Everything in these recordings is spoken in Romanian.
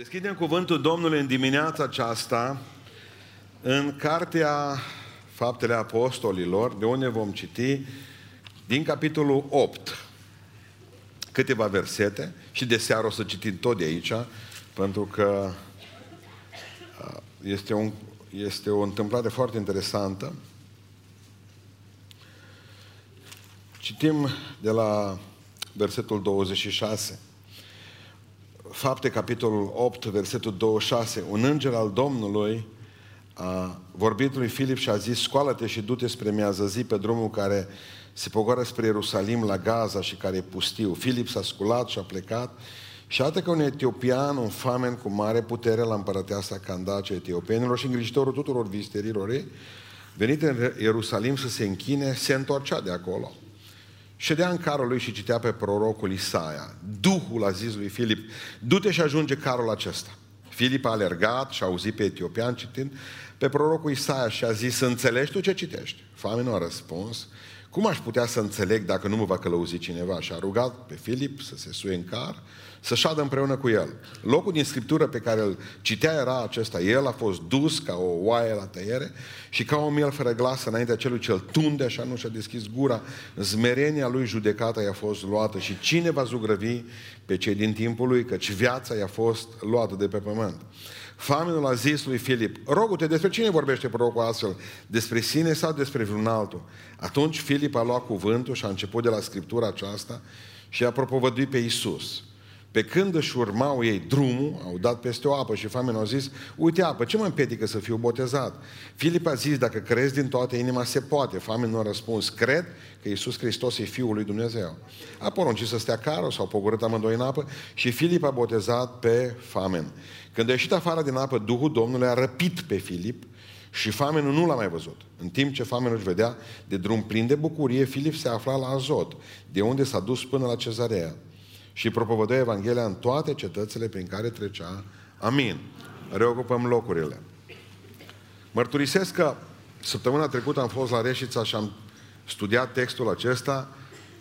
Deschidem cuvântul Domnului în dimineața aceasta în cartea Faptele Apostolilor, de unde vom citi din capitolul 8 câteva versete și de seară o să citim tot de aici, pentru că uh, este, un, este o întâmplare foarte interesantă. Citim de la versetul 26. Fapte, capitolul 8, versetul 26. Un înger al Domnului a vorbit lui Filip și a zis, scoală-te și du-te spre miază zi pe drumul care se pogoară spre Ierusalim la Gaza și care e pustiu. Filip s-a sculat și a plecat și atât că un etiopian, un famen cu mare putere la împărăteasa Candace etiopenilor și îngrijitorul tuturor visterilor ei, venit în Ierusalim să se închine, se întorcea de acolo. Ședea în carul lui și citea pe prorocul Isaia. Duhul a zis lui Filip, du-te și ajunge carul acesta. Filip a alergat și a auzit pe etiopian citind pe prorocul Isaia și a zis, să înțelegi tu ce citești? Famenul a răspuns, cum aș putea să înțeleg dacă nu mă va călăuzi cineva? Și a rugat pe Filip să se suie în car, să șadă împreună cu el. Locul din Scriptură pe care îl citea era acesta. El a fost dus ca o oaie la tăiere și ca o miel fără glas înaintea celui ce îl tunde, așa nu și-a deschis gura. Zmerenia lui judecata i-a fost luată și cine va zugrăvi pe cei din timpul lui, căci viața i-a fost luată de pe pământ. Famenul a zis lui Filip, rogute, despre cine vorbește prorocul astfel? Despre sine sau despre vreun altul? Atunci Filip a luat cuvântul și a început de la Scriptura aceasta și a propovăduit pe Isus. Pe când își urmau ei drumul, au dat peste o apă și famenul au zis, uite apă, ce mă împiedică să fiu botezat? Filip a zis, dacă crezi din toată inima, se poate. Famenul a răspuns, cred că Iisus Hristos e Fiul lui Dumnezeu. A poruncit să stea carul, s-au pogorât amândoi în apă și Filip a botezat pe famen. Când a ieșit afară din apă, Duhul Domnului a răpit pe Filip și famenul nu l-a mai văzut. În timp ce famenul își vedea de drum plin de bucurie, Filip se afla la Azot, de unde s-a dus până la Cezarea și propovădă Evanghelia în toate cetățile prin care trecea. Amin. Reocupăm locurile. Mărturisesc că săptămâna trecută am fost la Reșița și am studiat textul acesta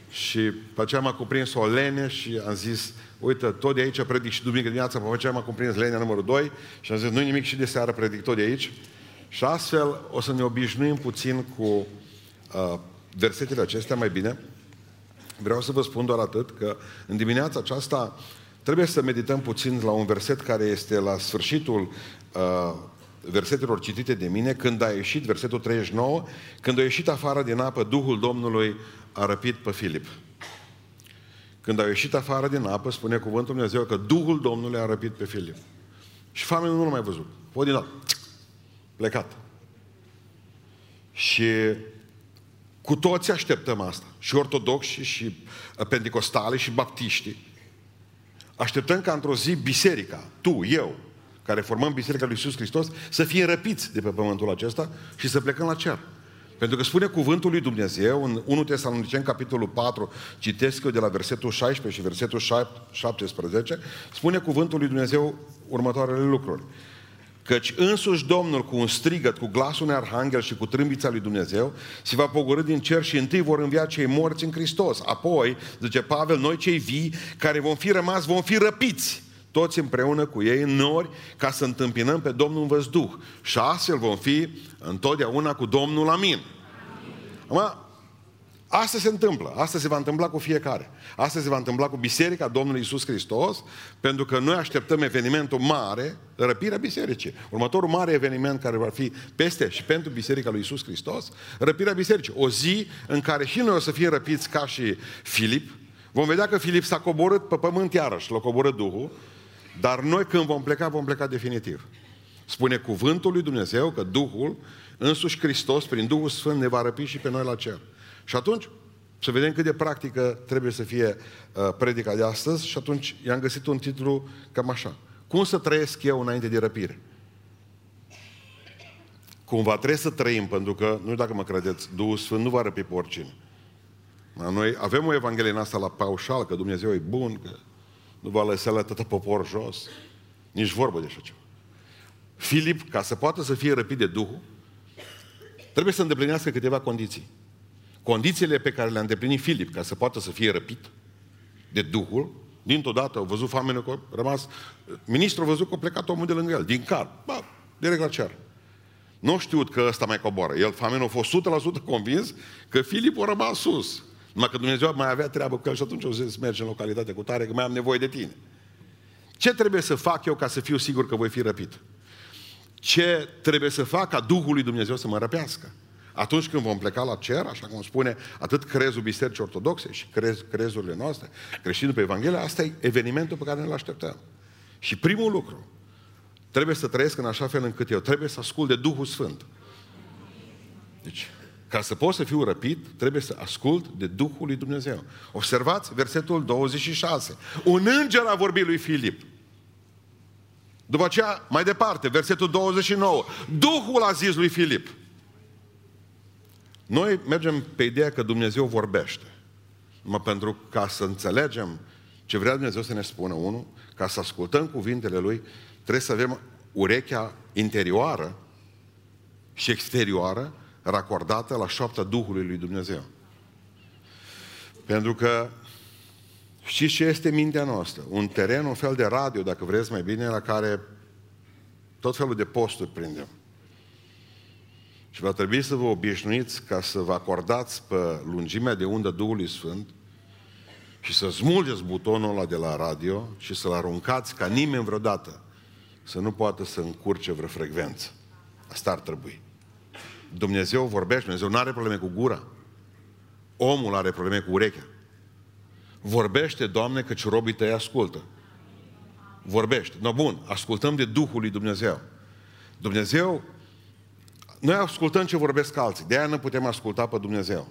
și pe aceea m-a cuprins o lene și am zis, uite, tot de aici predic și duminică dimineața, pe aceea m-a cuprins lenea numărul 2 și am zis, nu nimic și de seară predic tot de aici. Și astfel o să ne obișnuim puțin cu uh, versetele acestea mai bine. Vreau să vă spun doar atât că în dimineața aceasta trebuie să medităm puțin la un verset care este la sfârșitul uh, versetelor citite de mine, când a ieșit, versetul 39, când a ieșit afară din apă, Duhul Domnului a răpit pe Filip. Când a ieșit afară din apă, spune cuvântul Dumnezeu că Duhul Domnului a răpit pe Filip. Și famenul nu l-a mai văzut. O din plecat. Și cu toți așteptăm asta. Și ortodoxi, și uh, pentecostali, și baptiști. Așteptăm ca într-o zi biserica, tu, eu, care formăm Biserica lui Iisus Hristos, să fie răpiți de pe pământul acesta și să plecăm la cer. Pentru că spune cuvântul lui Dumnezeu în 1 Tesalonicen, capitolul 4, citesc eu de la versetul 16 și versetul 17, spune cuvântul lui Dumnezeu următoarele lucruri. Căci însuși Domnul cu un strigăt, cu glasul unui arhanghel și cu trâmbița lui Dumnezeu se va pogorâ din cer și întâi vor învia cei morți în Hristos. Apoi, zice Pavel, noi cei vii care vom fi rămas, vom fi răpiți toți împreună cu ei în nori ca să întâmpinăm pe Domnul în văzduh. Și astfel vom fi întotdeauna cu Domnul. Amin. Acum, Asta se întâmplă. Asta se va întâmpla cu fiecare. Asta se va întâmpla cu Biserica Domnului Isus Hristos, pentru că noi așteptăm evenimentul mare, răpirea bisericii. Următorul mare eveniment care va fi peste și pentru Biserica lui Isus Hristos, răpirea bisericii. O zi în care și noi o să fie răpiți ca și Filip. Vom vedea că Filip s-a coborât pe pământ iarăși, l-a coborât Duhul, dar noi când vom pleca, vom pleca definitiv. Spune cuvântul lui Dumnezeu că Duhul, însuși Hristos, prin Duhul Sfânt, ne va răpi și pe noi la cer. Și atunci, să vedem cât de practică trebuie să fie uh, predica de astăzi și atunci i-am găsit un titlu cam așa. Cum să trăiesc eu înainte de răpire? Cumva trebuie să trăim, pentru că, nu știu dacă mă credeți, Duhul Sfânt nu va răpi pe oricine. Noi avem o evanghelie în asta la paușal, că Dumnezeu e bun, că nu va lăsa la tătă popor jos. Nici vorbă de așa ceva. Filip, ca să poată să fie răpit de Duhul, trebuie să îndeplinească câteva condiții. Condițiile pe care le-a îndeplinit Filip ca să poată să fie răpit de Duhul Dintr-o dată au văzut famenul că a rămas... Ministrul a văzut că a plecat omul de lângă el, din car. Ba, direct la cer. Nu știut că ăsta mai coboară. El, famenul, a fost 100% convins că Filip a rămas sus. Numai că Dumnezeu mai avea treabă cu el și atunci o zis, merge în localitate cu tare, că mai am nevoie de tine. Ce trebuie să fac eu ca să fiu sigur că voi fi răpit? Ce trebuie să fac ca Duhul lui Dumnezeu să mă răpească? Atunci când vom pleca la cer, așa cum spune atât crezul bisericii ortodoxe și crez, crezurile noastre, creștinul pe Evanghelie, asta e evenimentul pe care ne-l așteptăm. Și primul lucru, trebuie să trăiesc în așa fel încât eu trebuie să ascult de Duhul Sfânt. Deci, ca să pot să fiu răpit, trebuie să ascult de Duhul lui Dumnezeu. Observați versetul 26. Un înger a vorbit lui Filip. După aceea, mai departe, versetul 29. Duhul a zis lui Filip. Noi mergem pe ideea că Dumnezeu vorbește. Numai pentru ca să înțelegem ce vrea Dumnezeu să ne spună, unul, ca să ascultăm cuvintele Lui, trebuie să avem urechea interioară și exterioară racordată la șoapta Duhului lui Dumnezeu. Pentru că știți ce este mintea noastră? Un teren, un fel de radio, dacă vreți mai bine, la care tot felul de posturi prindem. Și va trebui să vă obișnuiți ca să vă acordați pe lungimea de undă Duhului Sfânt și să smulgeți butonul ăla de la radio și să-l aruncați ca nimeni vreodată să nu poată să încurce vreo frecvență. Asta ar trebui. Dumnezeu vorbește, Dumnezeu nu are probleme cu gura. Omul are probleme cu urechea. Vorbește, Doamne, căci robii tăi ascultă. Vorbește. No, bun, ascultăm de Duhul lui Dumnezeu. Dumnezeu, noi ascultăm ce vorbesc alții. De aia nu putem asculta pe Dumnezeu.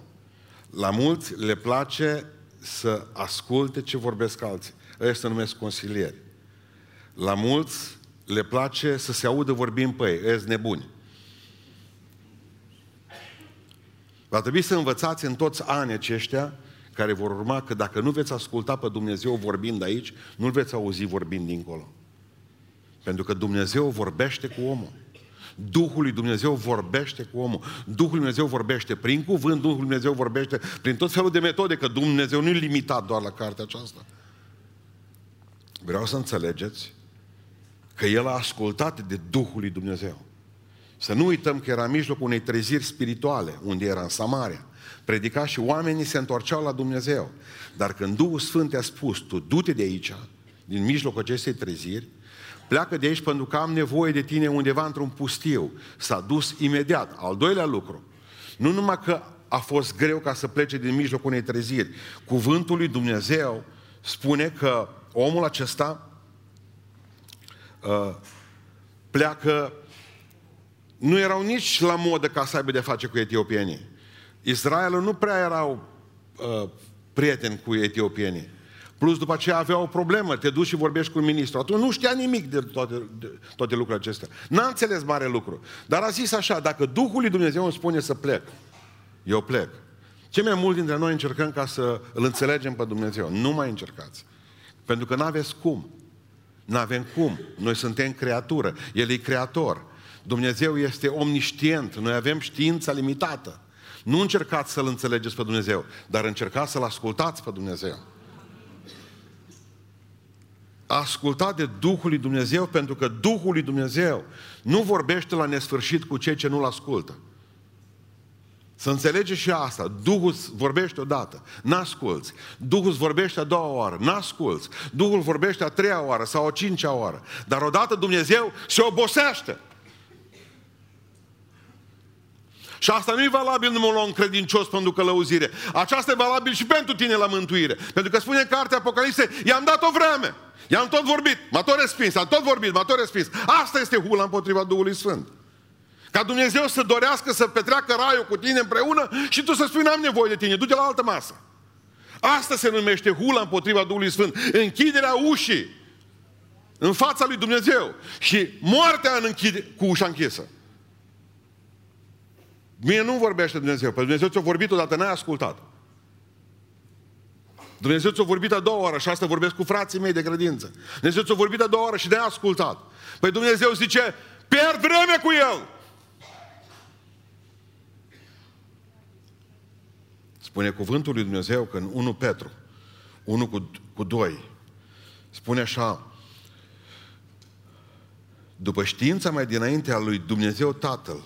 La mulți le place să asculte ce vorbesc alții. Ăia se numesc consilieri. La mulți le place să se audă vorbind pe ei. Ăia nebuni. Va trebui să învățați în toți anii aceștia care vor urma că dacă nu veți asculta pe Dumnezeu vorbind aici, nu-L veți auzi vorbind dincolo. Pentru că Dumnezeu vorbește cu omul. Duhul lui Dumnezeu vorbește cu omul. Duhul lui Dumnezeu vorbește prin cuvânt, Duhul lui Dumnezeu vorbește prin tot felul de metode, că Dumnezeu nu e limitat doar la cartea aceasta. Vreau să înțelegeți că El a ascultat de Duhul lui Dumnezeu. Să nu uităm că era în mijlocul unei treziri spirituale, unde era în Samaria. Predica și oamenii se întorceau la Dumnezeu. Dar când Duhul Sfânt a spus, tu du-te de aici, din mijlocul acestei treziri, pleacă de aici pentru că am nevoie de tine undeva într-un pustiu. S-a dus imediat. Al doilea lucru, nu numai că a fost greu ca să plece din mijlocul unei treziri, cuvântul lui Dumnezeu spune că omul acesta uh, pleacă nu erau nici la modă ca să aibă de face cu etiopienii. Israelul nu prea erau uh, prieteni cu etiopienii. Plus după aceea avea o problemă, te duci și vorbești cu un ministru. Atunci nu știa nimic de toate, de toate lucrurile acestea. N-a înțeles mare lucru. Dar a zis așa, dacă Duhul lui Dumnezeu îmi spune să plec, eu plec. Ce mai mult dintre noi încercăm ca să îl înțelegem pe Dumnezeu. Nu mai încercați. Pentru că nu aveți cum. Nu avem cum. Noi suntem creatură. El e creator. Dumnezeu este omniștient, noi avem știința limitată. Nu încercați să-L înțelegeți pe Dumnezeu, dar încercați să-L ascultați pe Dumnezeu. Ascultați de Duhul lui Dumnezeu, pentru că Duhul lui Dumnezeu nu vorbește la nesfârșit cu cei ce nu-L ascultă. Să înțelege și asta. Duhul vorbește odată, n-asculți. Duhul vorbește a doua oară, n-asculți. Duhul vorbește a treia oară sau a cincea oară. Dar odată Dumnezeu se obosește. Și asta nu e valabil numai la un credincios pentru călăuzire. Aceasta e valabil și pentru tine la mântuire. Pentru că spune în cartea Apocalipse, i-am dat o vreme. I-am tot vorbit, m-a tot respins, am tot vorbit, m-a tot respins. Asta este hula împotriva Duhului Sfânt. Ca Dumnezeu să dorească să petreacă raiul cu tine împreună și tu să spui, n-am nevoie de tine, du-te la altă masă. Asta se numește hula împotriva Duhului Sfânt. Închiderea ușii în fața lui Dumnezeu și moartea în închide, cu ușa închisă. Mie nu vorbește Dumnezeu. Pe Dumnezeu ți-a vorbit odată, n-ai ascultat. Dumnezeu ți-a vorbit a doua oară și asta vorbesc cu frații mei de credință. Dumnezeu ți-a vorbit a doua oară și de-aia ascultat. Păi Dumnezeu zice, pierd vreme cu El. Spune cuvântul lui Dumnezeu că în 1 Petru, 1 cu, cu 2, Spune așa, după știința mai dinainte a lui Dumnezeu Tatăl,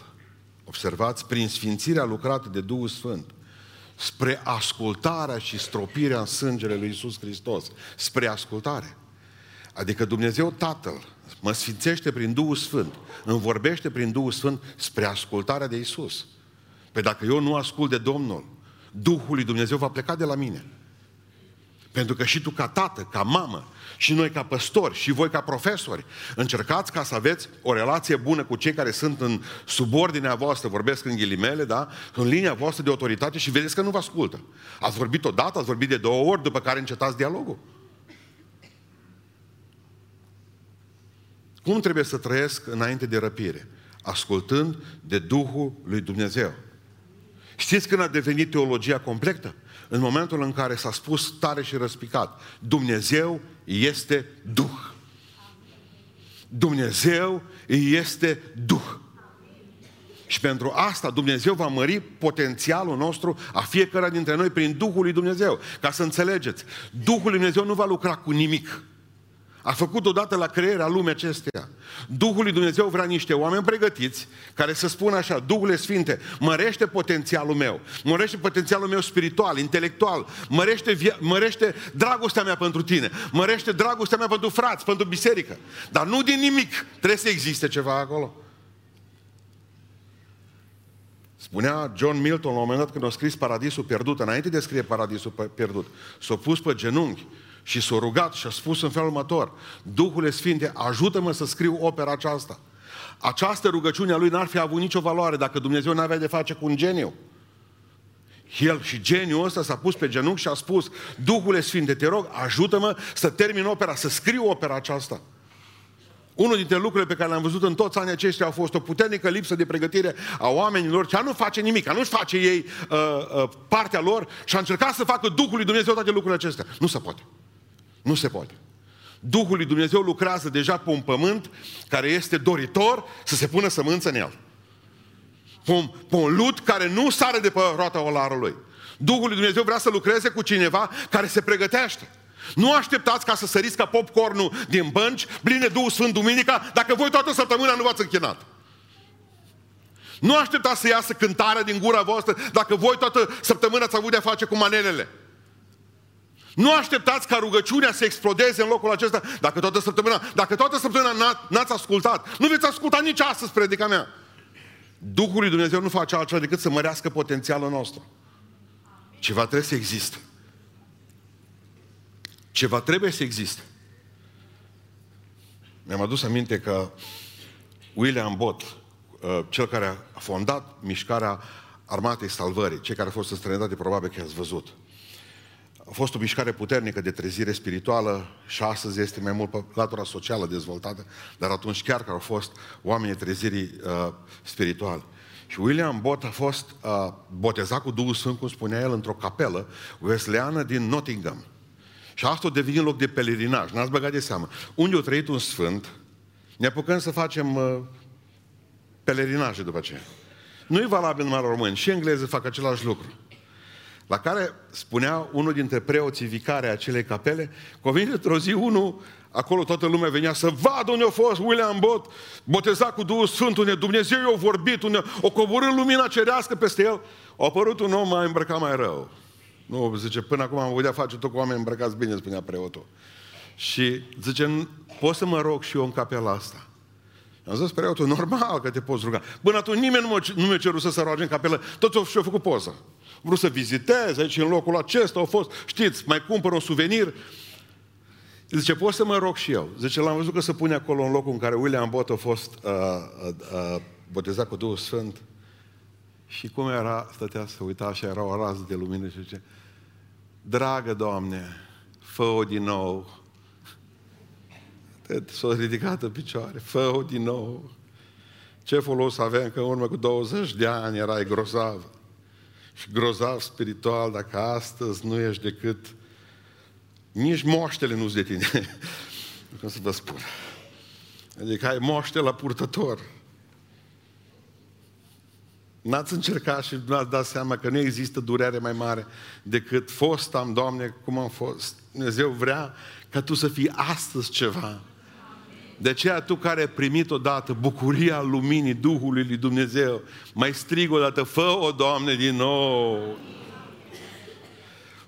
observați, prin sfințirea lucrată de Duhul Sfânt, spre ascultarea și stropirea în sângele lui Isus Hristos, spre ascultare. Adică Dumnezeu Tatăl mă sfințește prin Duhul Sfânt, îmi vorbește prin Duhul Sfânt spre ascultarea de Isus. Păi dacă eu nu ascult de Domnul, Duhul lui Dumnezeu va pleca de la mine. Pentru că și tu ca tată, ca mamă, și noi ca păstori, și voi ca profesori, încercați ca să aveți o relație bună cu cei care sunt în subordinea voastră, vorbesc în ghilimele, da? În linia voastră de autoritate și vedeți că nu vă ascultă. Ați vorbit odată, ați vorbit de două ori, după care încetați dialogul. Cum trebuie să trăiesc înainte de răpire? Ascultând de Duhul lui Dumnezeu. Știți când a devenit teologia completă? În momentul în care s-a spus tare și răspicat, Dumnezeu este Duh. Dumnezeu este Duh. Și pentru asta Dumnezeu va mări potențialul nostru a fiecare dintre noi prin Duhul lui Dumnezeu. Ca să înțelegeți, Duhul lui Dumnezeu nu va lucra cu nimic. A făcut odată la crearea lumii acesteia. Duhul lui Dumnezeu vrea niște oameni pregătiți care să spună așa, Duhul Sfinte, mărește potențialul meu, mărește potențialul meu spiritual, intelectual, mărește, via- mărește dragostea mea pentru tine, mărește dragostea mea pentru frați, pentru biserică. Dar nu din nimic, trebuie să existe ceva acolo. Spunea John Milton la un moment dat când a scris Paradisul pierdut, înainte de scrie Paradisul pierdut, s-a pus pe genunchi și s-a rugat și a spus în felul următor, Duhul Sfinte, ajută-mă să scriu opera aceasta. Această rugăciune a lui n-ar fi avut nicio valoare dacă Dumnezeu n-avea de face cu un geniu. El și geniul ăsta s-a pus pe genunchi și a spus, Duhul Sfinte, te rog, ajută-mă să termin opera, să scriu opera aceasta. Unul dintre lucrurile pe care le-am văzut în toți anii aceștia a fost o puternică lipsă de pregătire a oamenilor, ce nu face nimic, nu-și face ei uh, uh, partea lor și a încercat să facă Duhul lui Dumnezeu toate lucrurile acestea. Nu se poate. Nu se poate. Duhul lui Dumnezeu lucrează deja pe un pământ care este doritor să se pună sămânță în el. Pe un, pe un lut care nu sare de pe roata olarului. Duhul lui Dumnezeu vrea să lucreze cu cineva care se pregătește. Nu așteptați ca să săriți ca popcornul din bănci, pline Duhul Sfânt Duminica, dacă voi toată săptămâna nu v-ați închinat. Nu așteptați să iasă cântarea din gura voastră dacă voi toată săptămâna ați avut de-a face cu manelele. Nu așteptați ca rugăciunea să explodeze în locul acesta dacă toată săptămâna, dacă toată săptămâna n-ați ascultat. Nu veți asculta nici astăzi predica mea. Duhul lui Dumnezeu nu face altceva decât să mărească potențialul nostru. Ceva trebuie să existe. Ceva trebuie să existe. Mi-am adus aminte că William Bott, uh, cel care a fondat mișcarea Armatei Salvării, cei care au fost în străinătate, probabil că ați văzut. A fost o mișcare puternică de trezire spirituală și astăzi este mai mult pe latura socială dezvoltată, dar atunci chiar că au fost oamenii trezirii uh, spirituale. Și William Bott a fost uh, botezat cu Duhul Sfânt, cum spunea el, într-o capelă wesleană din Nottingham. Și asta a devenit loc de pelerinaj, n-ați băgat de seamă. Unde a trăit un sfânt, ne apucăm să facem uh, pelerinaje după aceea. Nu e valabil numai la români, și englezii fac același lucru. La care spunea unul dintre preoții vicare a acelei capele, că a venit într-o zi unul, acolo toată lumea venea să vadă unde a fost William Bott, botezat cu Duhul Sfânt, unde Dumnezeu i-a vorbit, unde o coborât lumina cerească peste el, a apărut un om mai îmbrăcat mai rău. Nu, zice, până acum am avut de face tot cu oameni îmbrăcați bine, spunea preotul. Și zice, poți să mă rog și eu în capela asta? Am zis preotul, normal că te poți ruga. Până atunci nimeni nu, nu mi-a cerut să se roage în capelă, toți și-au făcut poză. Vreau să vizitez aici în locul acesta, au fost, știți, mai cumpăr un suvenir. Zice, poți să mă rog și eu. Zice, l-am văzut că se pune acolo în locul în care William Bott a fost uh, uh, uh, botezat cu Duhul Sfânt. Și cum era, stătea să uita și era o rază de lumină și zice, Dragă Doamne, fă-o din nou. S-a ridicat în picioare, fă-o din nou. Ce folos aveam că în urmă cu 20 de ani erai grozav. Și grozav spiritual, dacă astăzi nu ești decât... Nici moștele nu-s de tine. Cum să vă spun. Adică ai moște la purtător. N-ați încercat și nu ați dat seama că nu există durere mai mare decât fost am, Doamne, cum am fost. Dumnezeu vrea ca tu să fii astăzi ceva. De aceea tu care ai primit odată bucuria luminii Duhului lui Dumnezeu, mai strig odată, fă-o, Doamne, din nou.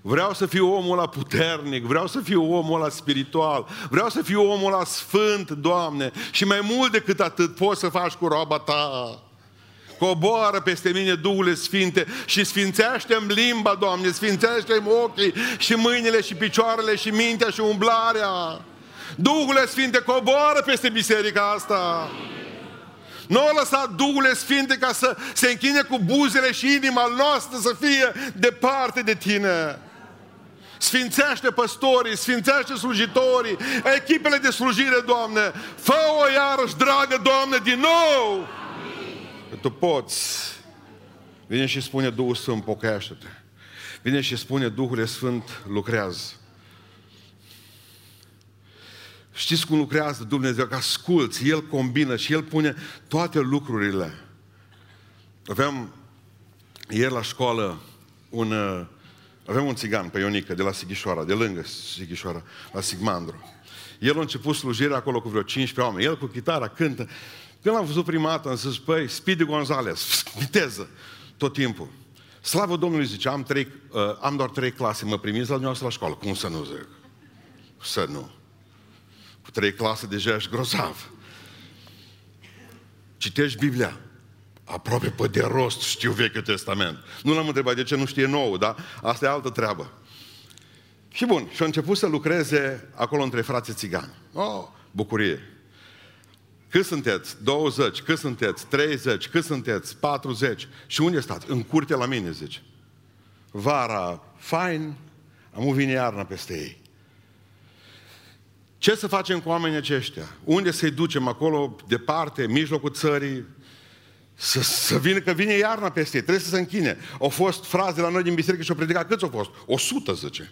Vreau să fiu omul ăla puternic, vreau să fiu omul ăla spiritual, vreau să fiu omul ăla sfânt, Doamne, și mai mult decât atât poți să faci cu roaba Ta. Coboară peste mine Duhul Sfinte și sfințește-mi limba, Doamne, sfințește-mi ochii și mâinile și picioarele și mintea și umblarea. Duhul Sfinte, coboară peste biserica asta. Nu a lăsat Duhul Sfinte ca să se închine cu buzele și inima noastră să fie departe de Tine. Sfințește păstorii, sfințește slujitorii, echipele de slujire, Doamne. Fă-o iarăși, dragă Doamne, din nou! Că Tu poți. Vine și spune Duhul Sfânt, pocăiește-te. Vine și spune Duhul Sfânt, lucrează. Știți cum lucrează Dumnezeu? Că asculți, El combină și El pune toate lucrurile. Aveam ieri la școală un, uh, aveam un țigan pe Ionică de la Sighișoara, de lângă Sighișoara, la Sigmandru. El a început slujirea acolo cu vreo 15 oameni. El cu chitara cântă. Când l-am văzut prima dată, am zis, păi, Speedy Gonzales, viteză, tot timpul. Slavă Domnului, zice, am, trei, uh, am doar trei clase, mă primiți la dumneavoastră la școală. Cum să nu zic? Să nu. Cu trei clase deja ești grozav. Citești Biblia. Aproape pe de rost știu Vechiul Testament. Nu l-am întrebat de ce nu știe nou, dar asta e altă treabă. Și bun, și a început să lucreze acolo între frații țigani. Oh, bucurie. Cât sunteți? 20. Cât sunteți? 30. Cât sunteți? 40. Și unde stați? În curte la mine, zice. Vara, fain, am vine iarna peste ei. Ce să facem cu oamenii aceștia? Unde să-i ducem acolo, departe, mijlocul țării? Să, să vină, că vine iarna peste ei, trebuie să se închine. Au fost fraze la noi din biserică și au predicat. Câți au fost? 100, zice.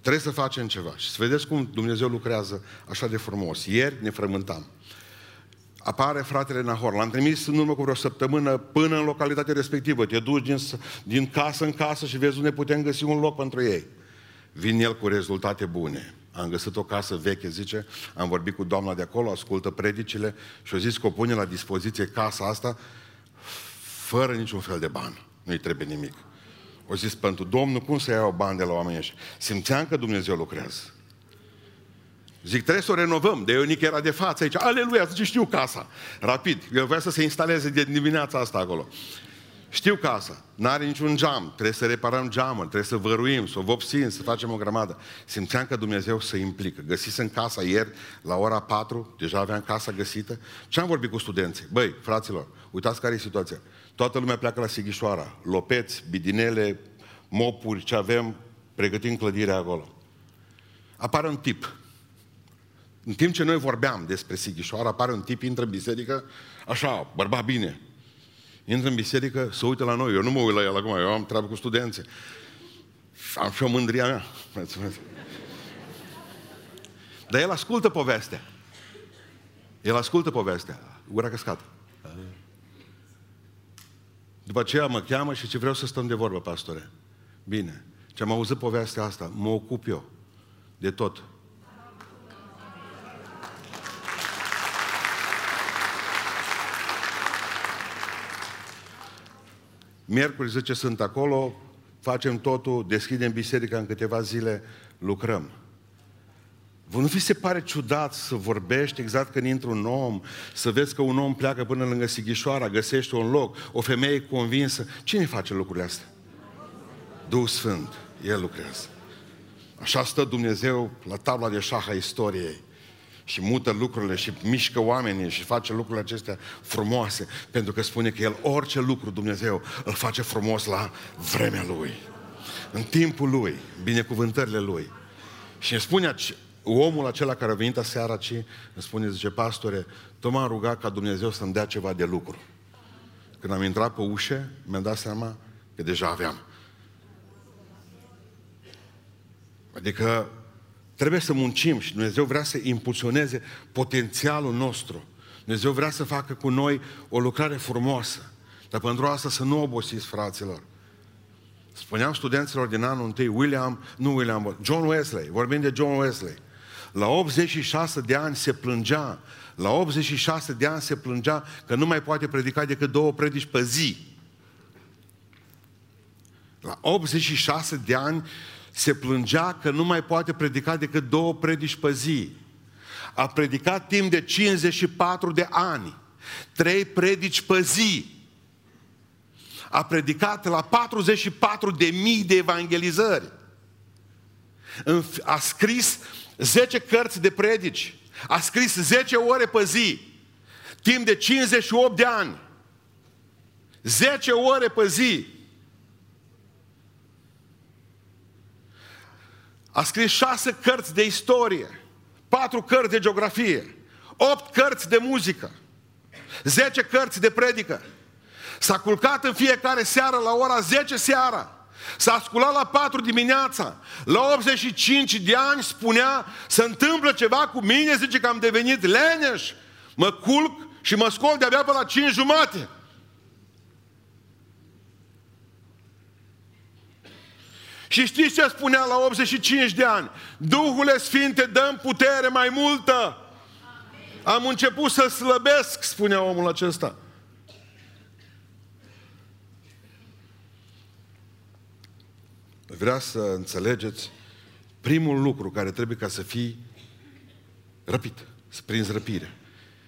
Trebuie să facem ceva. Și să vedeți cum Dumnezeu lucrează așa de frumos. Ieri ne frământam. Apare fratele Nahor. L-am trimis în urmă cu vreo săptămână până în localitatea respectivă. Te duci din, din casă în casă și vezi unde putem găsi un loc pentru ei. Vin el cu rezultate bune. Am găsit o casă veche, zice, am vorbit cu doamna de acolo, ascultă predicile și a zis că o pune la dispoziție casa asta fără niciun fel de bani. Nu-i trebuie nimic. O zis, pentru Domnul, cum să iau bani de la oamenii ăștia? Simțeam că Dumnezeu lucrează. Zic, trebuie să o renovăm. De Ionic era de față aici. Aleluia, zice, știu casa. Rapid. El vrea să se instaleze de dimineața asta acolo. Știu casa, n-are niciun geam, trebuie să reparăm geamul, trebuie să văruim, să o vopsim, să facem o grămadă. Simțeam că Dumnezeu se implică. în casa ieri, la ora 4, deja aveam casa găsită. Ce am vorbit cu studenții? Băi, fraților, uitați care e situația. Toată lumea pleacă la Sighișoara, lopeți, bidinele, mopuri, ce avem, pregătim clădirea acolo. Apare un tip. În timp ce noi vorbeam despre Sighișoara, apare un tip, intră în biserică, așa, bărbat bine, intră în biserică, se uită la noi. Eu nu mă uit la el acum, eu am treabă cu studenții. Am și o mândria mea. Dar el ascultă povestea. El ascultă povestea. Gura căscată. După aceea mă cheamă și ce vreau să stăm de vorbă, pastore. Bine. Ce am auzit povestea asta, mă ocup eu de tot. Miercuri, zice, sunt acolo, facem totul, deschidem biserica în câteva zile, lucrăm. Vă nu vi se pare ciudat să vorbești exact când intră un om, să vezi că un om pleacă până lângă Sighișoara, găsește un loc, o femeie convinsă. Cine face lucrurile astea? Duhul Sfânt. El lucrează. Așa stă Dumnezeu la tabla de șah a istoriei și mută lucrurile și mișcă oamenii și face lucrurile acestea frumoase, pentru că spune că El orice lucru Dumnezeu îl face frumos la vremea Lui, în timpul Lui, binecuvântările Lui. Și îmi spune omul acela care a venit aseară ci îmi spune, zice, pastore, tu m-am rugat ca Dumnezeu să-mi dea ceva de lucru. Când am intrat pe ușă, mi-am dat seama că deja aveam. Adică Trebuie să muncim și Dumnezeu vrea să impulsioneze potențialul nostru. Dumnezeu vrea să facă cu noi o lucrare frumoasă. Dar pentru asta să nu obosiți, fraților. Spuneam studenților din anul întâi, William, nu William, John Wesley, vorbim de John Wesley. La 86 de ani se plângea, la 86 de ani se plângea că nu mai poate predica decât două predici pe zi. La 86 de ani se plângea că nu mai poate predica decât două predici pe zi. A predicat timp de 54 de ani. Trei predici pe zi. A predicat la 44 de mii de evangelizări. A scris 10 cărți de predici. A scris 10 ore pe zi. Timp de 58 de ani. 10 ore pe zi. A scris șase cărți de istorie, patru cărți de geografie, opt cărți de muzică, zece cărți de predică. S-a culcat în fiecare seară la ora 10 seara. S-a sculat la 4 dimineața. La 85 de ani spunea, se întâmplă ceva cu mine, zice că am devenit leneș. Mă culc și mă scol de-abia pe la 5 jumate. Și știți ce spunea la 85 de ani? Duhule Sfinte, dăm putere mai multă. Am început să slăbesc, spunea omul acesta. Vrea să înțelegeți primul lucru care trebuie ca să fii răpit, să prinzi răpire.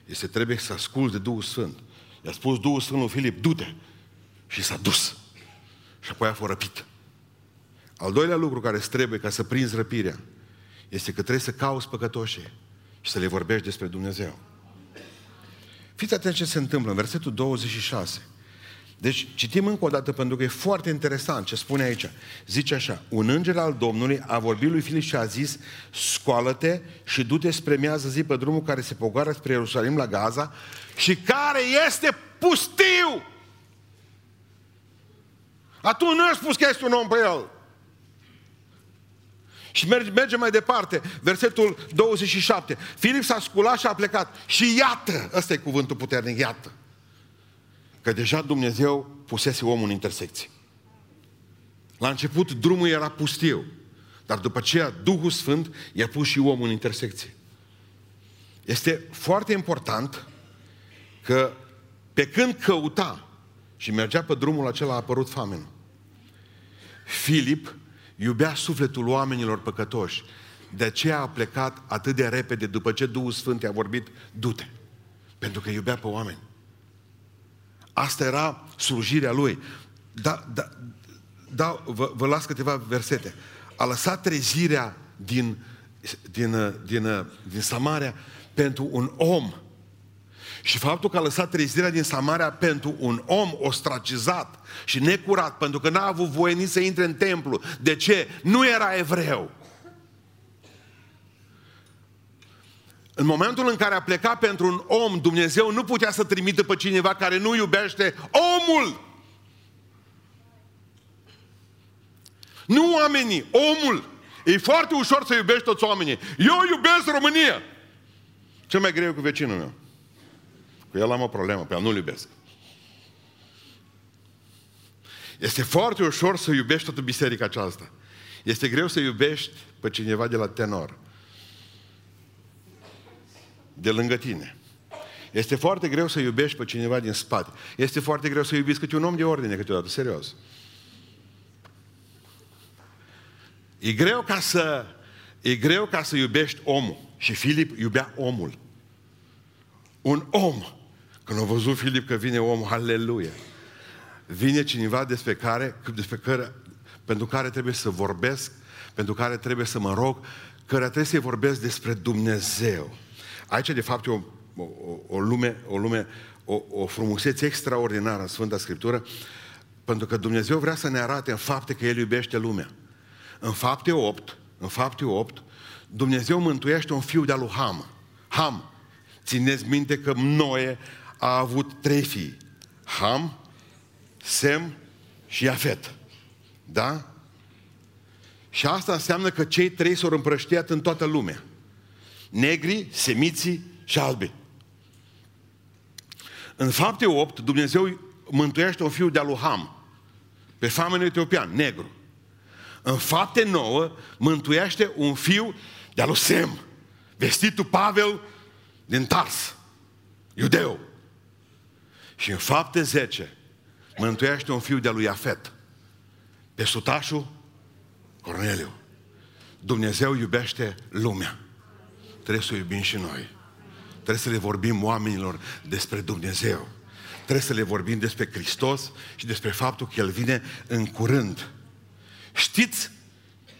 Este trebuie să asculți de Duhul Sfânt. I-a spus Duhul Sfânt lui Filip, du-te! Și s-a dus. Și apoi a fost răpit. Al doilea lucru care îți trebuie ca să prinzi răpirea este că trebuie să cauți păcătoșii și să le vorbești despre Dumnezeu. Fiți atenți ce se întâmplă în versetul 26. Deci citim încă o dată pentru că e foarte interesant ce spune aici. Zice așa, un înger al Domnului a vorbit lui Filip și a zis, scoală-te și du-te spre miază zi pe drumul care se pogoară spre Ierusalim la Gaza și care este pustiu. Atunci nu a spus că este un om pe el. Și merge, merge mai departe, versetul 27. Filip s-a sculat și a plecat. Și iată, ăsta e cuvântul puternic, iată. Că deja Dumnezeu pusese omul în intersecție. La început drumul era pustiu, dar după aceea Duhul Sfânt i-a pus și omul în intersecție. Este foarte important că pe când căuta și mergea pe drumul acela a apărut famenul. Filip Iubea sufletul oamenilor păcătoși. De aceea a plecat atât de repede după ce Duhul Sfânt i-a vorbit, du-te. Pentru că iubea pe oameni. Asta era slujirea lui. Da, da, da, vă, vă las câteva versete. A lăsat trezirea din, din, din, din Samaria pentru un om și faptul că a lăsat trezirea din Samaria pentru un om ostracizat și necurat, pentru că n-a avut voie nici să intre în templu. De ce? Nu era evreu. În momentul în care a plecat pentru un om, Dumnezeu nu putea să trimită pe cineva care nu iubește omul. Nu oamenii, omul. E foarte ușor să iubești toți oamenii. Eu iubesc România. Ce mai greu cu vecinul meu. Cu el am o problemă, pe el nu-l iubesc. Este foarte ușor să iubești toată biserica aceasta. Este greu să iubești pe cineva de la tenor. De lângă tine. Este foarte greu să iubești pe cineva din spate. Este foarte greu să iubiți câte un om de ordine câteodată, serios. E greu ca să, e greu ca să iubești omul. Și Filip iubea omul. Un om când a văzut Filip că vine omul, aleluia, vine cineva despre care, despre care, pentru care trebuie să vorbesc, pentru care trebuie să mă rog, care trebuie să-i vorbesc despre Dumnezeu. Aici, de fapt, e o, o, o lume, o, lume o, o frumusețe extraordinară în Sfânta Scriptură, pentru că Dumnezeu vrea să ne arate în fapte că El iubește lumea. În fapte 8, în fapte 8, Dumnezeu mântuiește un fiu de-al lui Ham. Ham. Țineți minte că Noe a avut trei fii. Ham, Sem și Iafet. Da? Și asta înseamnă că cei trei s-au împrăștiat în toată lumea. Negri, semiții și albi. În fapte 8, Dumnezeu mântuiește un fiu de lui Ham, pe famenul etiopian, negru. În fapte nouă, mântuiește un fiu de lui Sem, vestitul Pavel din Tars, iudeu. Și în fapte 10, mântuiește un fiu de lui Iafet, pe sutașul Corneliu. Dumnezeu iubește lumea. Trebuie să o iubim și noi. Trebuie să le vorbim oamenilor despre Dumnezeu. Trebuie să le vorbim despre Hristos și despre faptul că El vine în curând. Știți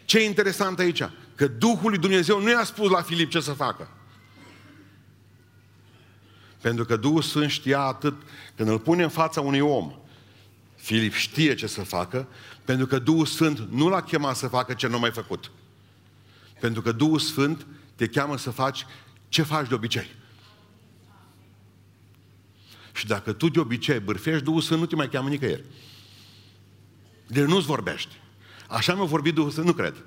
ce e interesant aici? Că Duhul lui Dumnezeu nu i-a spus la Filip ce să facă. Pentru că Duhul Sfânt știa atât, când îl pune în fața unui om, Filip știe ce să facă, pentru că Duhul Sfânt nu l-a chemat să facă ce nu mai făcut. Pentru că Duhul Sfânt te cheamă să faci ce faci de obicei. Și dacă tu de obicei bârfești, Duhul Sfânt nu te mai cheamă nicăieri. De nu-ți vorbești. Așa mi-a vorbit Duhul Sfânt, nu cred.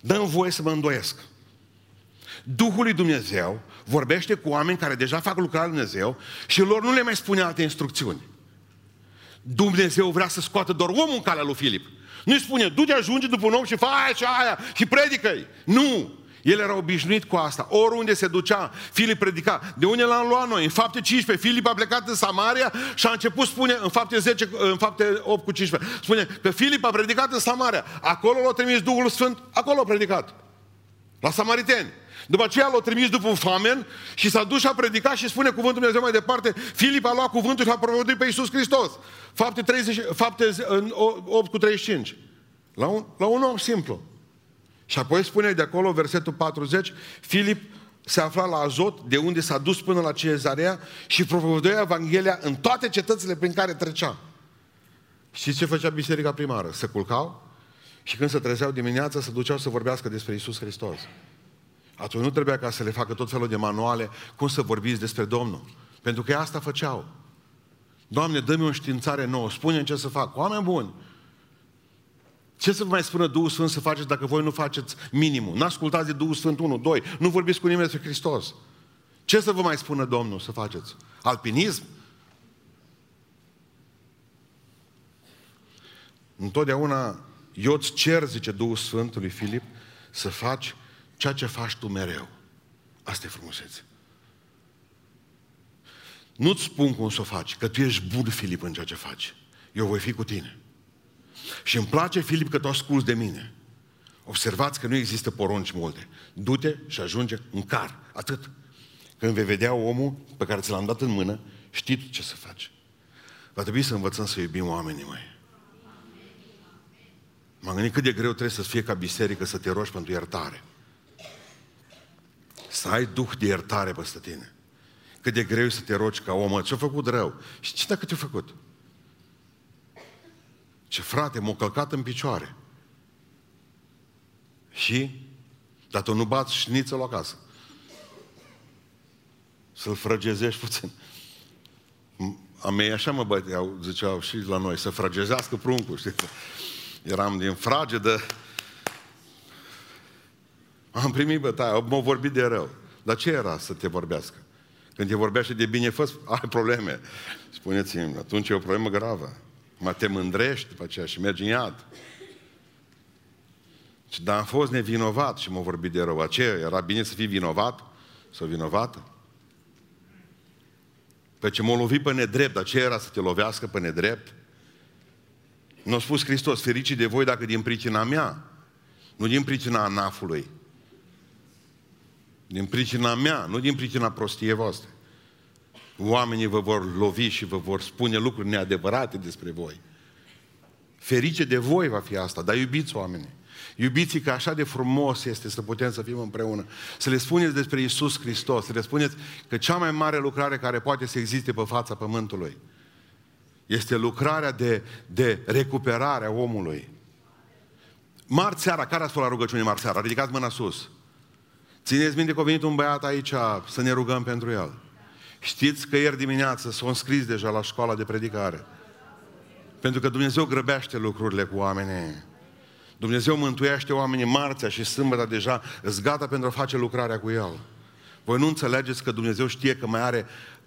Dă-mi voie să mă îndoiesc. Duhul lui Dumnezeu vorbește cu oameni care deja fac lucrarea lui Dumnezeu și lor nu le mai spune alte instrucțiuni. Dumnezeu vrea să scoată doar omul în calea lui Filip. Nu-i spune, du-te ajunge după un om și fă aia și aia și predică-i. Nu! El era obișnuit cu asta. Oriunde se ducea, Filip predica. De unde l-am luat noi? În fapte 15, Filip a plecat în Samaria și a început, spune, în fapte 10, în fapte 8 cu 15, spune că Filip a predicat în Samaria. Acolo l-a trimis Duhul Sfânt, acolo a predicat. La Samariteni. După aceea l-a trimis după un famen și s-a dus și a predicat și spune cuvântul Dumnezeu mai departe. Filip a luat cuvântul și a propovăduit pe Iisus Hristos. Fapte, 30, fapte 8 cu 35. La un, la un om simplu. Și apoi spune de acolo, versetul 40, Filip se afla la Azot, de unde s-a dus până la Cezarea și propovăduia Evanghelia în toate cetățile prin care trecea. Știți ce făcea biserica primară? Se culcau și când se trezeau dimineața, se duceau să vorbească despre Isus Hristos. Atunci nu trebuia ca să le facă tot felul de manuale cum să vorbiți despre Domnul. Pentru că asta făceau. Doamne, dă-mi o științare nouă, spune ce să fac. Oameni buni, ce să vă mai spună Duhul Sfânt să faceți dacă voi nu faceți minimul? N-ascultați de Duhul Sfânt 1, 2, nu vorbiți cu nimeni despre Hristos. Ce să vă mai spună Domnul să faceți? Alpinism? Întotdeauna eu îți cer, zice Duhul Sfântului Filip, să faci ceea ce faci tu mereu. Asta e frumusețe. Nu-ți spun cum să o faci, că tu ești bun, Filip, în ceea ce faci. Eu voi fi cu tine. Și îmi place, Filip, că tu asculți de mine. Observați că nu există porunci multe. Du-te și ajunge în car. Atât. Când vei vedea omul pe care ți l-am dat în mână, știi tu ce să faci. Va trebui să învățăm să iubim oamenii, mai. M-am gândit cât de greu trebuie să fie ca biserică să te rogi pentru iertare. Să ai duh de iertare peste tine. Cât de greu să te rogi ca om. Ce-a făcut rău? Și ce dacă te-a făcut? Ce frate, m-a călcat în picioare. Și? Dar tu nu bați șnițel acasă. Să-l frăgezești puțin. A mei așa mă băteau, ziceau și la noi, să frăgezească pruncul, știi? Eram din fragedă. Am primit bătaia, m-au vorbit de rău. Dar ce era să te vorbească? Când te vorbește de bine, fă ai probleme. Spuneți-mi, atunci e o problemă gravă. Mă te mândrești după aceea și mergi în iad. Și dar am fost nevinovat și m-a vorbit de rău. Aceea era bine să fii vinovat sau vinovată? Pe ce m-a lovit pe nedrept, dar ce era să te lovească pe nedrept? Nu a spus Hristos, fericii de voi dacă din pricina mea, nu din pricina anafului, din pricina mea, nu din pricina prostiei voastre. Oamenii vă vor lovi și vă vor spune lucruri neadevărate despre voi. Ferice de voi va fi asta, dar iubiți oamenii. Iubiți că așa de frumos este să putem să fim împreună. Să le spuneți despre Isus Hristos, să le spuneți că cea mai mare lucrare care poate să existe pe fața pământului este lucrarea de, de recuperare a omului. Marți seara, care a fost la rugăciune marți seara? Ridicați mâna sus. Țineți minte că a venit un băiat aici să ne rugăm pentru el. Știți că ieri dimineață s-au înscris deja la școala de predicare. Pentru că Dumnezeu grăbește lucrurile cu oamenii. Dumnezeu mântuiește oamenii marțea și sâmbătă deja îți gata pentru a face lucrarea cu El. Voi nu înțelegeți că Dumnezeu știe că mai are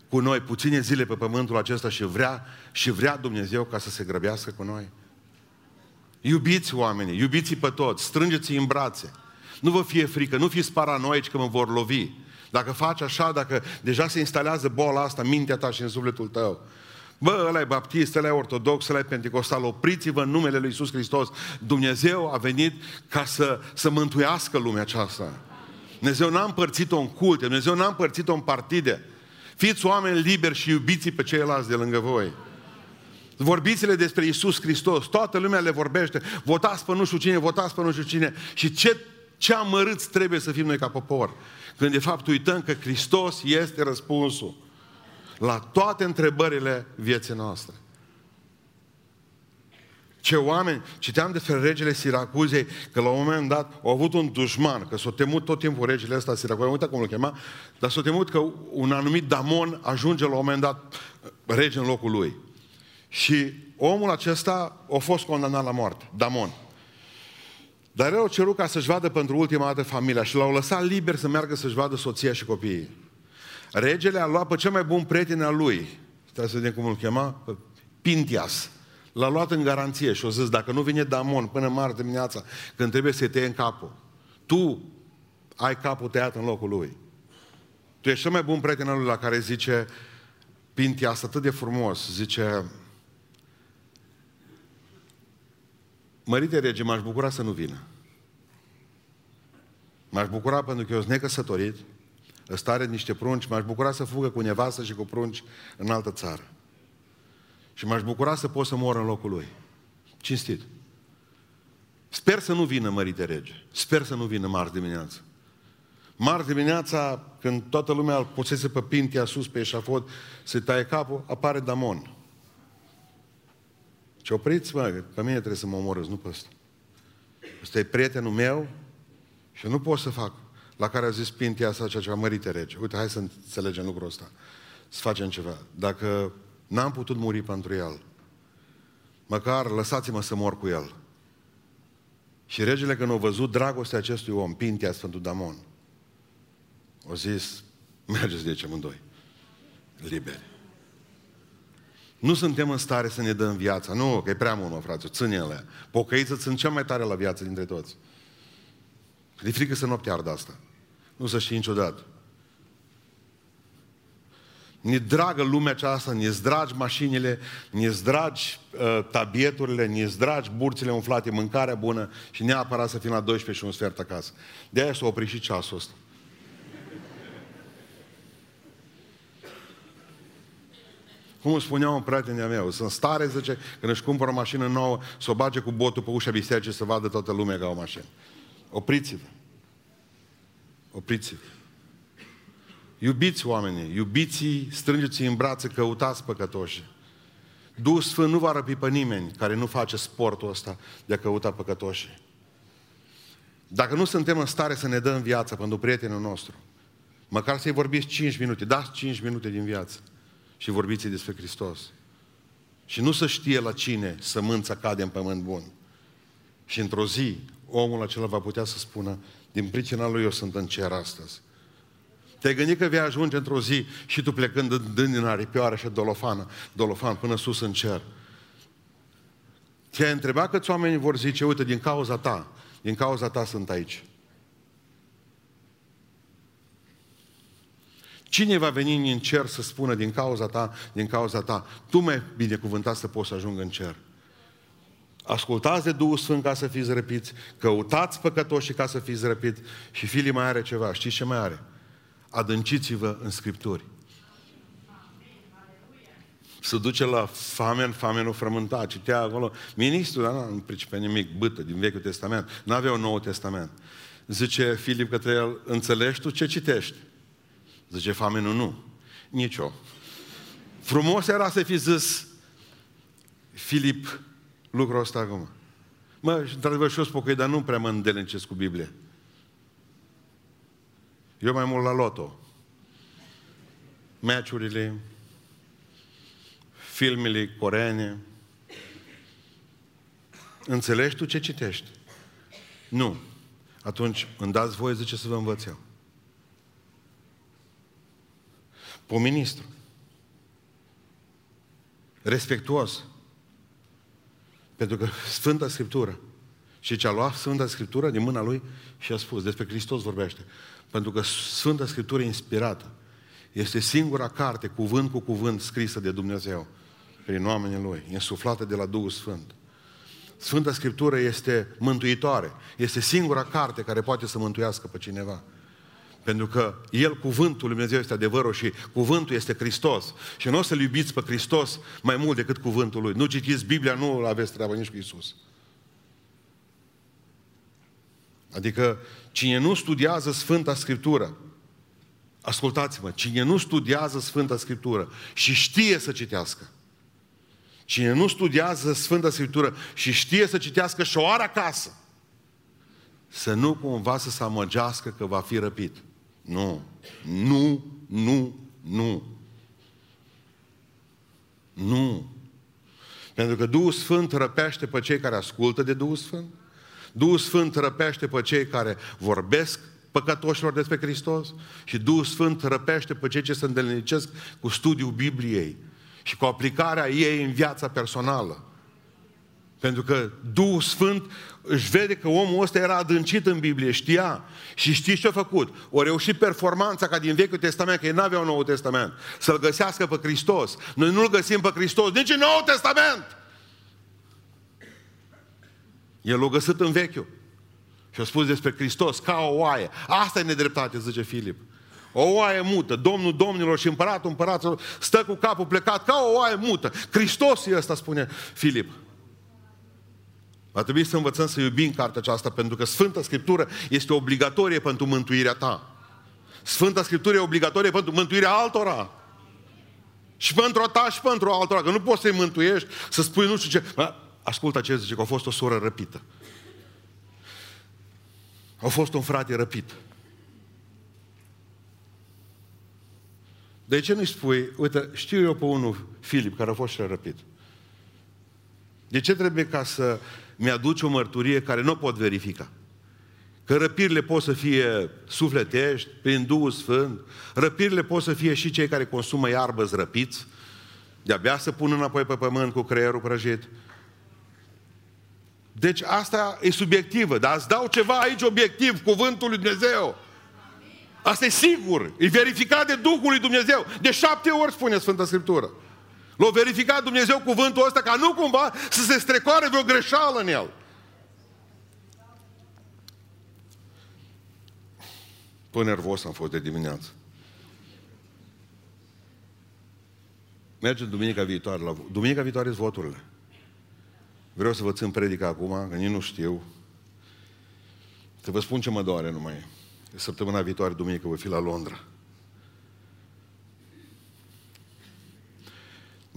cu noi puține zile pe pământul acesta și vrea, și vrea Dumnezeu ca să se grăbească cu noi? Iubiți oamenii, iubiți pe toți, strângeți-i în brațe. Nu vă fie frică, nu fiți paranoici că mă vor lovi. Dacă faci așa, dacă deja se instalează boala asta în mintea ta și în sufletul tău, Bă, ăla e baptist, ăla e ortodox, ăla e pentecostal, opriți-vă în numele Lui Iisus Hristos. Dumnezeu a venit ca să, să mântuiască lumea aceasta. Dumnezeu n-a împărțit-o în culte, Dumnezeu n-a împărțit-o în partide. Fiți oameni liberi și iubiți pe ceilalți de lângă voi. Vorbiți-le despre Isus Hristos. Toată lumea le vorbește. Votați pe nu știu cine, votați pe nu știu cine. Și ce, ce amărâți trebuie să fim noi ca popor. Când de fapt uităm că Hristos este răspunsul la toate întrebările vieții noastre. Ce oameni, citeam despre regele Siracuzei, că la un moment dat au avut un dușman, că s-a temut tot timpul regele ăsta Siracuzei, uite cum îl chema, dar s-a temut că un anumit Damon ajunge la un moment dat rege în locul lui. Și omul acesta a fost condamnat la moarte, Damon. Dar el a cerut ca să-și vadă pentru ultima dată familia și l-au lăsat liber să meargă să-și vadă soția și copiii. Regele a luat pe cel mai bun prieten al lui, trebuie să vedem cum îl chema, Pintias. L-a luat în garanție și a zis, dacă nu vine Damon până marți dimineața, când trebuie să-i tăie în capul, tu ai capul tăiat în locul lui. Tu ești cel mai bun prieten al lui la care zice Pintias atât de frumos, zice Mărite rege, m-aș bucura să nu vină. M-aș bucura pentru că eu sunt necăsătorit, ăsta are niște prunci, m-aș bucura să fugă cu nevastă și cu prunci în altă țară. Și m-aș bucura să pot să mor în locul lui. Cinstit. Sper să nu vină mărite rege. Sper să nu vină marți dimineața. Marți dimineața, când toată lumea îl pusese pe pintea sus pe eșafod, se taie capul, apare Damon. Ce opriți, mă, pe mine trebuie să mă omorâți, nu pe ăsta. Ăsta e prietenul meu și nu pot să fac. La care a zis Pintia asta ceea ce a mărite rege. Uite, hai să înțelegem lucrul ăsta. Să facem ceva. Dacă n-am putut muri pentru el, măcar lăsați-mă să mor cu el. Și regele când a văzut dragostea acestui om, Pintia Sfântul Damon, a zis, mergeți de aici amândoi, liberi. Nu suntem în stare să ne dăm viața. Nu, că e prea mult, mă, frate, ține-le. Pocăiță sunt cel mai tare la viață dintre toți. De frică să nu ardă asta. Nu să știi niciodată. Ne dragă lumea aceasta, ne dragi mașinile, ne dragi uh, tabieturile, ne dragi burțile umflate, mâncarea bună și neapărat să fim la 12 și un sfert acasă. De aia s-a oprit și ceasul ăsta. Cum îmi spunea un prieten meu, sunt stare, zice, când își cumpără o mașină nouă, să o bage cu botul pe ușa bisericii să vadă toată lumea ca o mașină. Opriți-vă. Opriți-vă. Iubiți oamenii, iubiți strângeți în brațe, căutați păcătoși. Duhul Sfânt nu va răpi pe nimeni care nu face sportul ăsta de a căuta păcătoși. Dacă nu suntem în stare să ne dăm viața pentru prietenul nostru, măcar să-i vorbiți 5 minute, dați 5 minute din viață și vorbiți despre Hristos. Și nu să știe la cine sămânța cade în pământ bun. Și într-o zi, omul acela va putea să spună, din pricina lui eu sunt în cer astăzi. Te-ai gândit că vei ajunge într-o zi și tu plecând dând din aripioară și dolofană, dolofan până sus în cer. Te-ai întrebat câți oameni vor zice, uite, din cauza ta, din cauza ta sunt aici. Cine va veni în cer să spună din cauza ta, din cauza ta, tu mai binecuvântat să poți să ajung în cer? Ascultați de Duhul Sfânt ca să fiți răpiți, căutați păcătoși ca să fiți răpiți și Filii mai are ceva. Știți ce mai are? Adânciți-vă în Scripturi. Se duce la famen, famenul frământa, citea acolo. Ministrul, dar nu pricepe nimic, bâtă, din Vechiul Testament. Nu avea un Nou Testament. Zice Filip către el, înțelegi tu ce citești? Zice famenul, nu. Nici eu. Frumos era să fi zis Filip lucrul ăsta acum. Mă, și într-adevăr și eu spun dar nu prea mă îndelencesc cu Biblia. Eu mai mult la loto. Meciurile, filmele coreene. Înțelegi tu ce citești? Nu. Atunci îmi dați voie, zice, să vă învăț eu. Pe ministru. respectuos. Pentru că Sfânta Scriptură, și ce a luat Sfânta Scriptură din mâna lui și a spus, despre Hristos vorbește. Pentru că Sfânta Scriptură e inspirată. Este singura carte, cuvânt cu cuvânt, scrisă de Dumnezeu prin oamenii Lui, insuflată de la Duhul Sfânt. Sfânta Scriptură este mântuitoare. Este singura carte care poate să mântuiască pe cineva. Pentru că El, cuvântul Lui Dumnezeu, este adevărul și cuvântul este Hristos. Și nu o să-L iubiți pe Hristos mai mult decât cuvântul Lui. Nu citiți Biblia, nu aveți treabă nici cu Isus. Adică cine nu studiază Sfânta Scriptură, ascultați-mă, cine nu studiază Sfânta Scriptură și știe să citească, cine nu studiază Sfânta Scriptură și știe să citească și o are acasă, să nu cumva să se amăgească că va fi răpit. Nu, nu, nu, nu. Nu. Pentru că Duhul Sfânt răpește pe cei care ascultă de Duhul Sfânt, Duhul Sfânt răpește pe cei care vorbesc păcătoșilor despre Hristos și Duhul Sfânt răpește pe cei ce se îndelnicesc cu studiul Bibliei și cu aplicarea ei în viața personală. Pentru că Duhul Sfânt își vede că omul ăsta era adâncit în Biblie, știa. Și știți ce a făcut? O reușit performanța ca din Vechiul Testament, că ei n-aveau Noul Testament, să-L găsească pe Hristos. Noi nu-L găsim pe Hristos nici în Noul Testament. El l-a găsit în vechiul. Și a spus despre Hristos ca o oaie. Asta e nedreptate, zice Filip. O oaie mută. Domnul domnilor și împăratul împăraților stă cu capul plecat ca o oaie mută. Hristos e ăsta, spune Filip. Va trebui să învățăm să iubim cartea aceasta, pentru că Sfânta Scriptură este obligatorie pentru mântuirea ta. Sfânta Scriptură e obligatorie pentru mântuirea altora. Și pentru a ta și pentru altora. Că nu poți să-i mântuiești, să spui nu știu ce. Ascultă ce zice, că a fost o soră răpită. A fost un frate răpit. De ce nu-i spui, uite, știu eu pe unul, Filip, care a fost și răpit. De ce trebuie ca să mi-aduci o mărturie care nu pot verifica? Că răpirile pot să fie sufletești, prin Duhul Sfânt, răpirile pot să fie și cei care consumă iarbă răpiți, de-abia să pun înapoi pe pământ cu creierul prăjit, deci asta e subiectivă, dar îți dau ceva aici obiectiv, cuvântul lui Dumnezeu. Asta e sigur, e verificat de Duhul lui Dumnezeu. De șapte ori spune Sfânta Scriptură. L-a verificat Dumnezeu cuvântul ăsta ca nu cumva să se strecoare vreo greșeală în el. Până nervos am fost de dimineață. Mergem duminica viitoare la... Duminica viitoare sunt voturile. Vreau să vă țin predica acum, că nici nu știu. Să vă spun ce mă doare numai. Săptămâna viitoare, duminică, voi fi la Londra.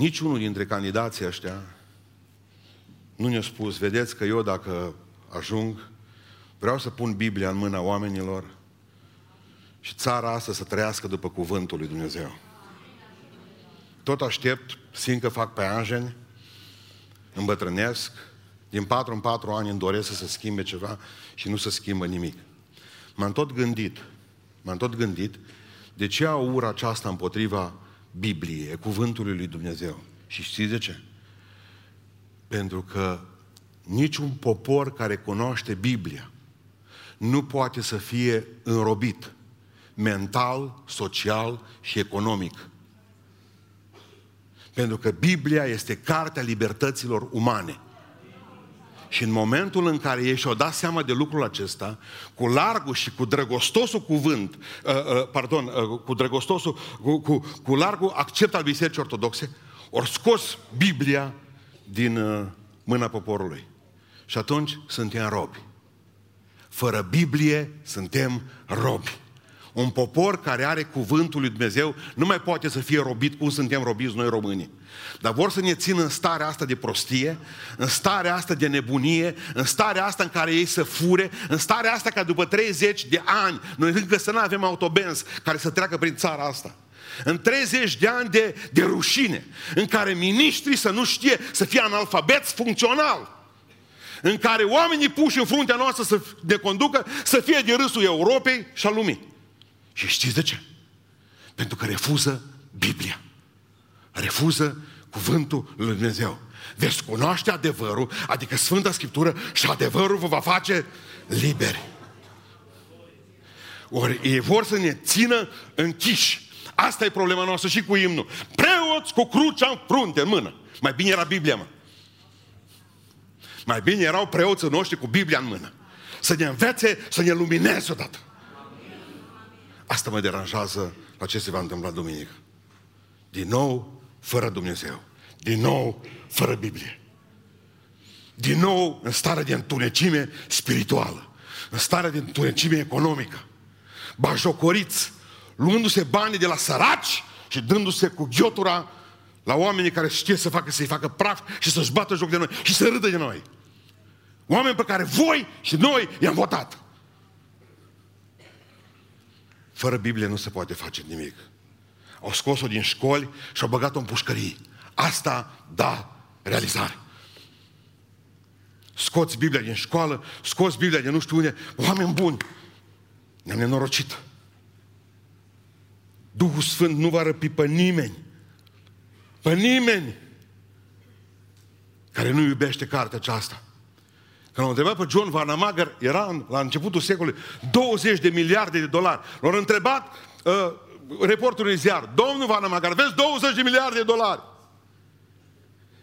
Niciunul dintre candidații ăștia nu ne-a spus, vedeți că eu dacă ajung, vreau să pun Biblia în mâna oamenilor și țara asta să trăiască după cuvântul lui Dumnezeu. Tot aștept, simt că fac pe angeni, îmbătrânesc, din patru în patru ani îmi doresc să se schimbe ceva și nu se schimbă nimic. M-am tot gândit, m-am tot gândit de ce au ura aceasta împotriva Bibliei, cuvântului lui Dumnezeu. Și știți de ce? Pentru că niciun popor care cunoaște Biblia nu poate să fie înrobit mental, social și economic pentru că Biblia este cartea libertăților umane. Și în momentul în care ei și-au dat seama de lucrul acesta, cu largul și cu drăgostosul cuvânt, uh, uh, pardon, uh, cu drăgostosul, cu, cu, cu largul accept al Bisericii Ortodoxe, ori scos Biblia din uh, mâna poporului. Și atunci suntem robi. Fără Biblie suntem robi. Un popor care are cuvântul lui Dumnezeu nu mai poate să fie robit cum suntem robiți noi românii. Dar vor să ne țină în starea asta de prostie, în starea asta de nebunie, în starea asta în care ei să fure, în starea asta ca după 30 de ani, noi încă să nu avem autobenz care să treacă prin țara asta. În 30 de ani de, de rușine, în care miniștrii să nu știe să fie analfabeți funcțional în care oamenii puși în fruntea noastră să ne conducă să fie de râsul Europei și al lumii. Și știți de ce? Pentru că refuză Biblia. Refuză cuvântul lui Dumnezeu. Veți cunoaște adevărul, adică Sfânta Scriptură și adevărul vă va face liberi. Ori ei vor să ne țină închiși. Asta e problema noastră și cu imnul. Preoți cu crucea în frunte, în mână. Mai bine era Biblia, mă. Mai bine erau preoții noștri cu Biblia în mână. Să ne învețe, să ne lumineze odată. Asta mă deranjează la ce se va întâmpla duminică. Din nou, fără Dumnezeu. Din nou, fără Biblie. Din nou, în stare de întunecime spirituală. În stare de întunecime economică. Bajocoriți, luându-se banii de la săraci și dându-se cu ghiotura la oamenii care știe să facă, să-i facă praf și să-și bată joc de noi și să râdă de noi. Oameni pe care voi și noi i-am votat. Fără Biblie nu se poate face nimic. Au scos-o din școli și au băgat-o în pușcării. Asta, da, realizare. Scoți Biblia din școală, scoți Biblia din nu știu unde, oameni buni. Ne-am nenorocit. Duhul Sfânt nu va răpi pe nimeni. Pe nimeni care nu iubește cartea aceasta. Când l-au întrebat pe John Vanamager, era în, la începutul secolului 20 de miliarde de dolari. L-au întrebat uh, reporterul în ziar, domnul Vanamager, aveți 20 de miliarde de dolari.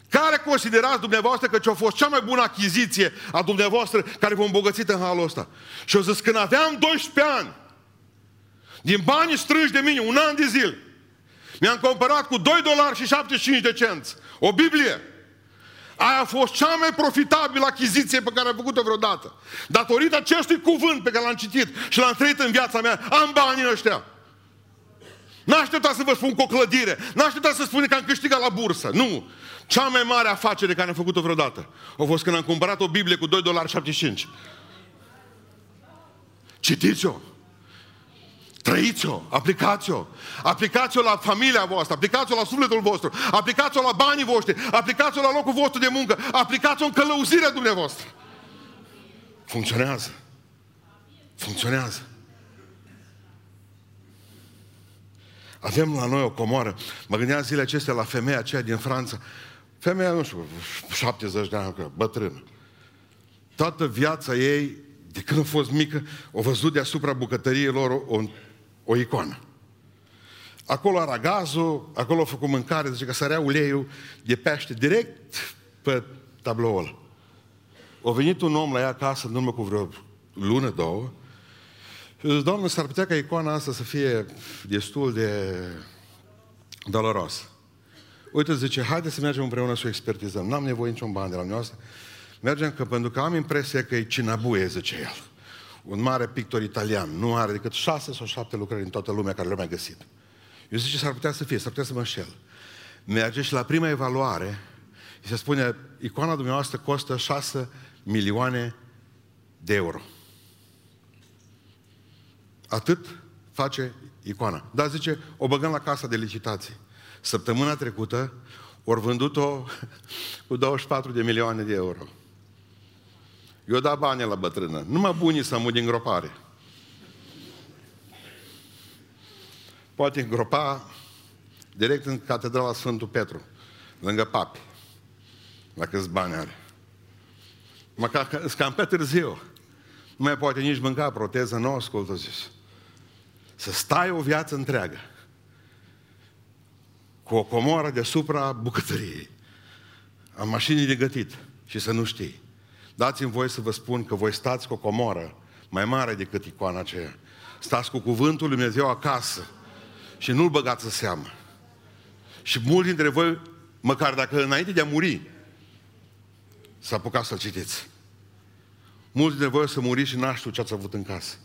Care considerați dumneavoastră că ce-a fost cea mai bună achiziție a dumneavoastră care vă îmbogățit în halul ăsta? Și au zis, când aveam 12 ani, din banii strânși de mine, un an de zile, mi-am cumpărat cu 2 dolari și 75 de cenți o Biblie. Aia a fost cea mai profitabilă achiziție pe care am făcut-o vreodată. Datorită acestui cuvânt pe care l-am citit și l-am trăit în viața mea, am banii ăștia. N-așteptat să vă spun cu o clădire. N-așteptat să spun că am câștigat la bursă. Nu. Cea mai mare afacere care am făcut-o vreodată a fost când am cumpărat o Biblie cu 2,75 dolari. Citiți-o. Trăiți-o, aplicați-o. Aplicați-o la familia voastră, aplicați-o la sufletul vostru, aplicați-o la banii voștri, aplicați-o la locul vostru de muncă, aplicați-o în călăuzirea dumneavoastră. Funcționează. Funcționează. Avem la noi o comoară. Mă gândeam zilele acestea la femeia aceea din Franța. Femeia, nu știu, 70 de ani, bătrână. Toată viața ei, de când a fost mică, o văzut deasupra bucătăriei lor o, o icoană. Acolo era gazul, acolo a făcut mâncare, zice că sărea uleiul de pește direct pe tabloul ăla. A venit un om la ea acasă în urmă cu vreo lună, două, și zis, Doamne, s-ar putea ca icoana asta să fie destul de doloros. Uite, zice, haide să mergem împreună să o expertizăm. N-am nevoie niciun bani de la noastră. Mergem că pentru că am impresia că e Cinabuie, zice el. Un mare pictor italian. Nu are decât șase sau șapte lucrări în toată lumea care le-a mai găsit. Eu zice, s-ar putea să fie, s-ar putea să mă înșel. Merge și la prima evaluare și se spune, icoana dumneavoastră costă 6 milioane de euro. Atât face icoana. Dar zice, o băgăm la casa de licitații. Săptămâna trecută ori vândut-o cu 24 de milioane de euro. Eu da bani la bătrână. Numai bunii să mă din gropare. Poate îngropa direct în catedrala Sfântul Petru, lângă papi. La câți bani are. Măcar cam pe târziu. Nu mai poate nici mânca proteză, nu ascultă zis. Să stai o viață întreagă cu o comoră deasupra bucătăriei, a mașinii de gătit și să nu știi. Dați-mi voi să vă spun că voi stați cu o comoră mai mare decât icoana aceea. Stați cu cuvântul Lui Dumnezeu acasă și nu-l băgați în seamă. Și mulți dintre voi, măcar dacă înainte de a muri, să apucați să-l citiți. Mulți dintre voi o să muriți și n știu ce ați avut în casă.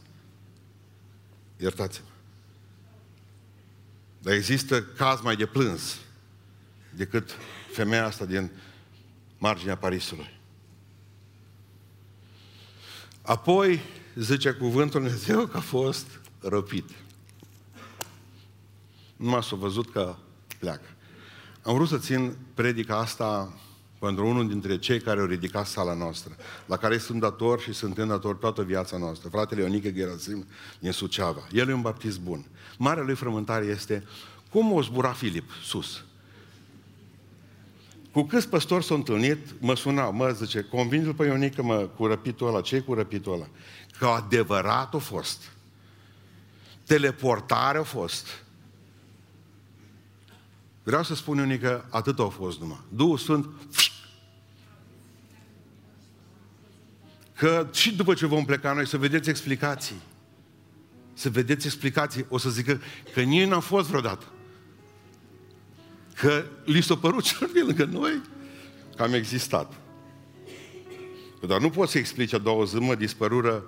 Iertați-mă. Dar există caz mai de plâns decât femeia asta din marginea Parisului. Apoi, zice cuvântul Dumnezeu că a fost răpit. Numai s-a văzut că pleacă. Am vrut să țin predica asta pentru unul dintre cei care au ridicat sala noastră, la care sunt dator și sunt dator toată viața noastră, fratele Ionică Gerasim din Suceava. El e un baptist bun. Marea lui frământare este cum o zbura Filip sus? Cu câți păstori s-au întâlnit, mă sunau, mă zice, convinge-l pe Ionică, mă, cu răpitul ăla, ce cu răpitul ăla? Că adevărat a fost. Teleportare a fost. Vreau să spun Ionică, atât a fost numai. Duhul Sfânt, că și după ce vom pleca noi să vedeți explicații. Să vedeți explicații. O să zică că nici n-a fost vreodată. Că li s-a părut cel bine lângă noi că am existat. Dar nu poți să explici a doua zi, mă, dispărură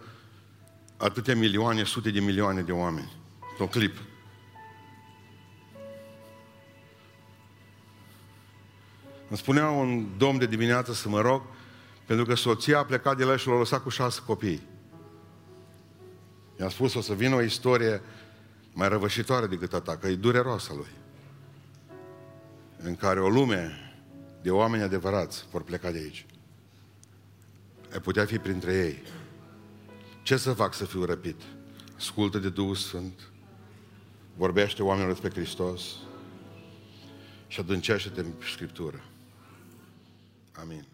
atâtea milioane, sute de milioane de oameni. Un clip. Îmi spunea un domn de dimineață să mă rog, pentru că soția a plecat de la și l-a lăsat cu șase copii. I-am spus, o să vină o istorie mai răvășitoare decât a ta, că e dureroasă lui. În care o lume de oameni adevărați vor pleca de aici. Ai putea fi printre ei. Ce să fac să fiu răpit? Ascultă de Duhul Sfânt, vorbește oamenilor despre Hristos și adâncește-te în Scriptură. Amin.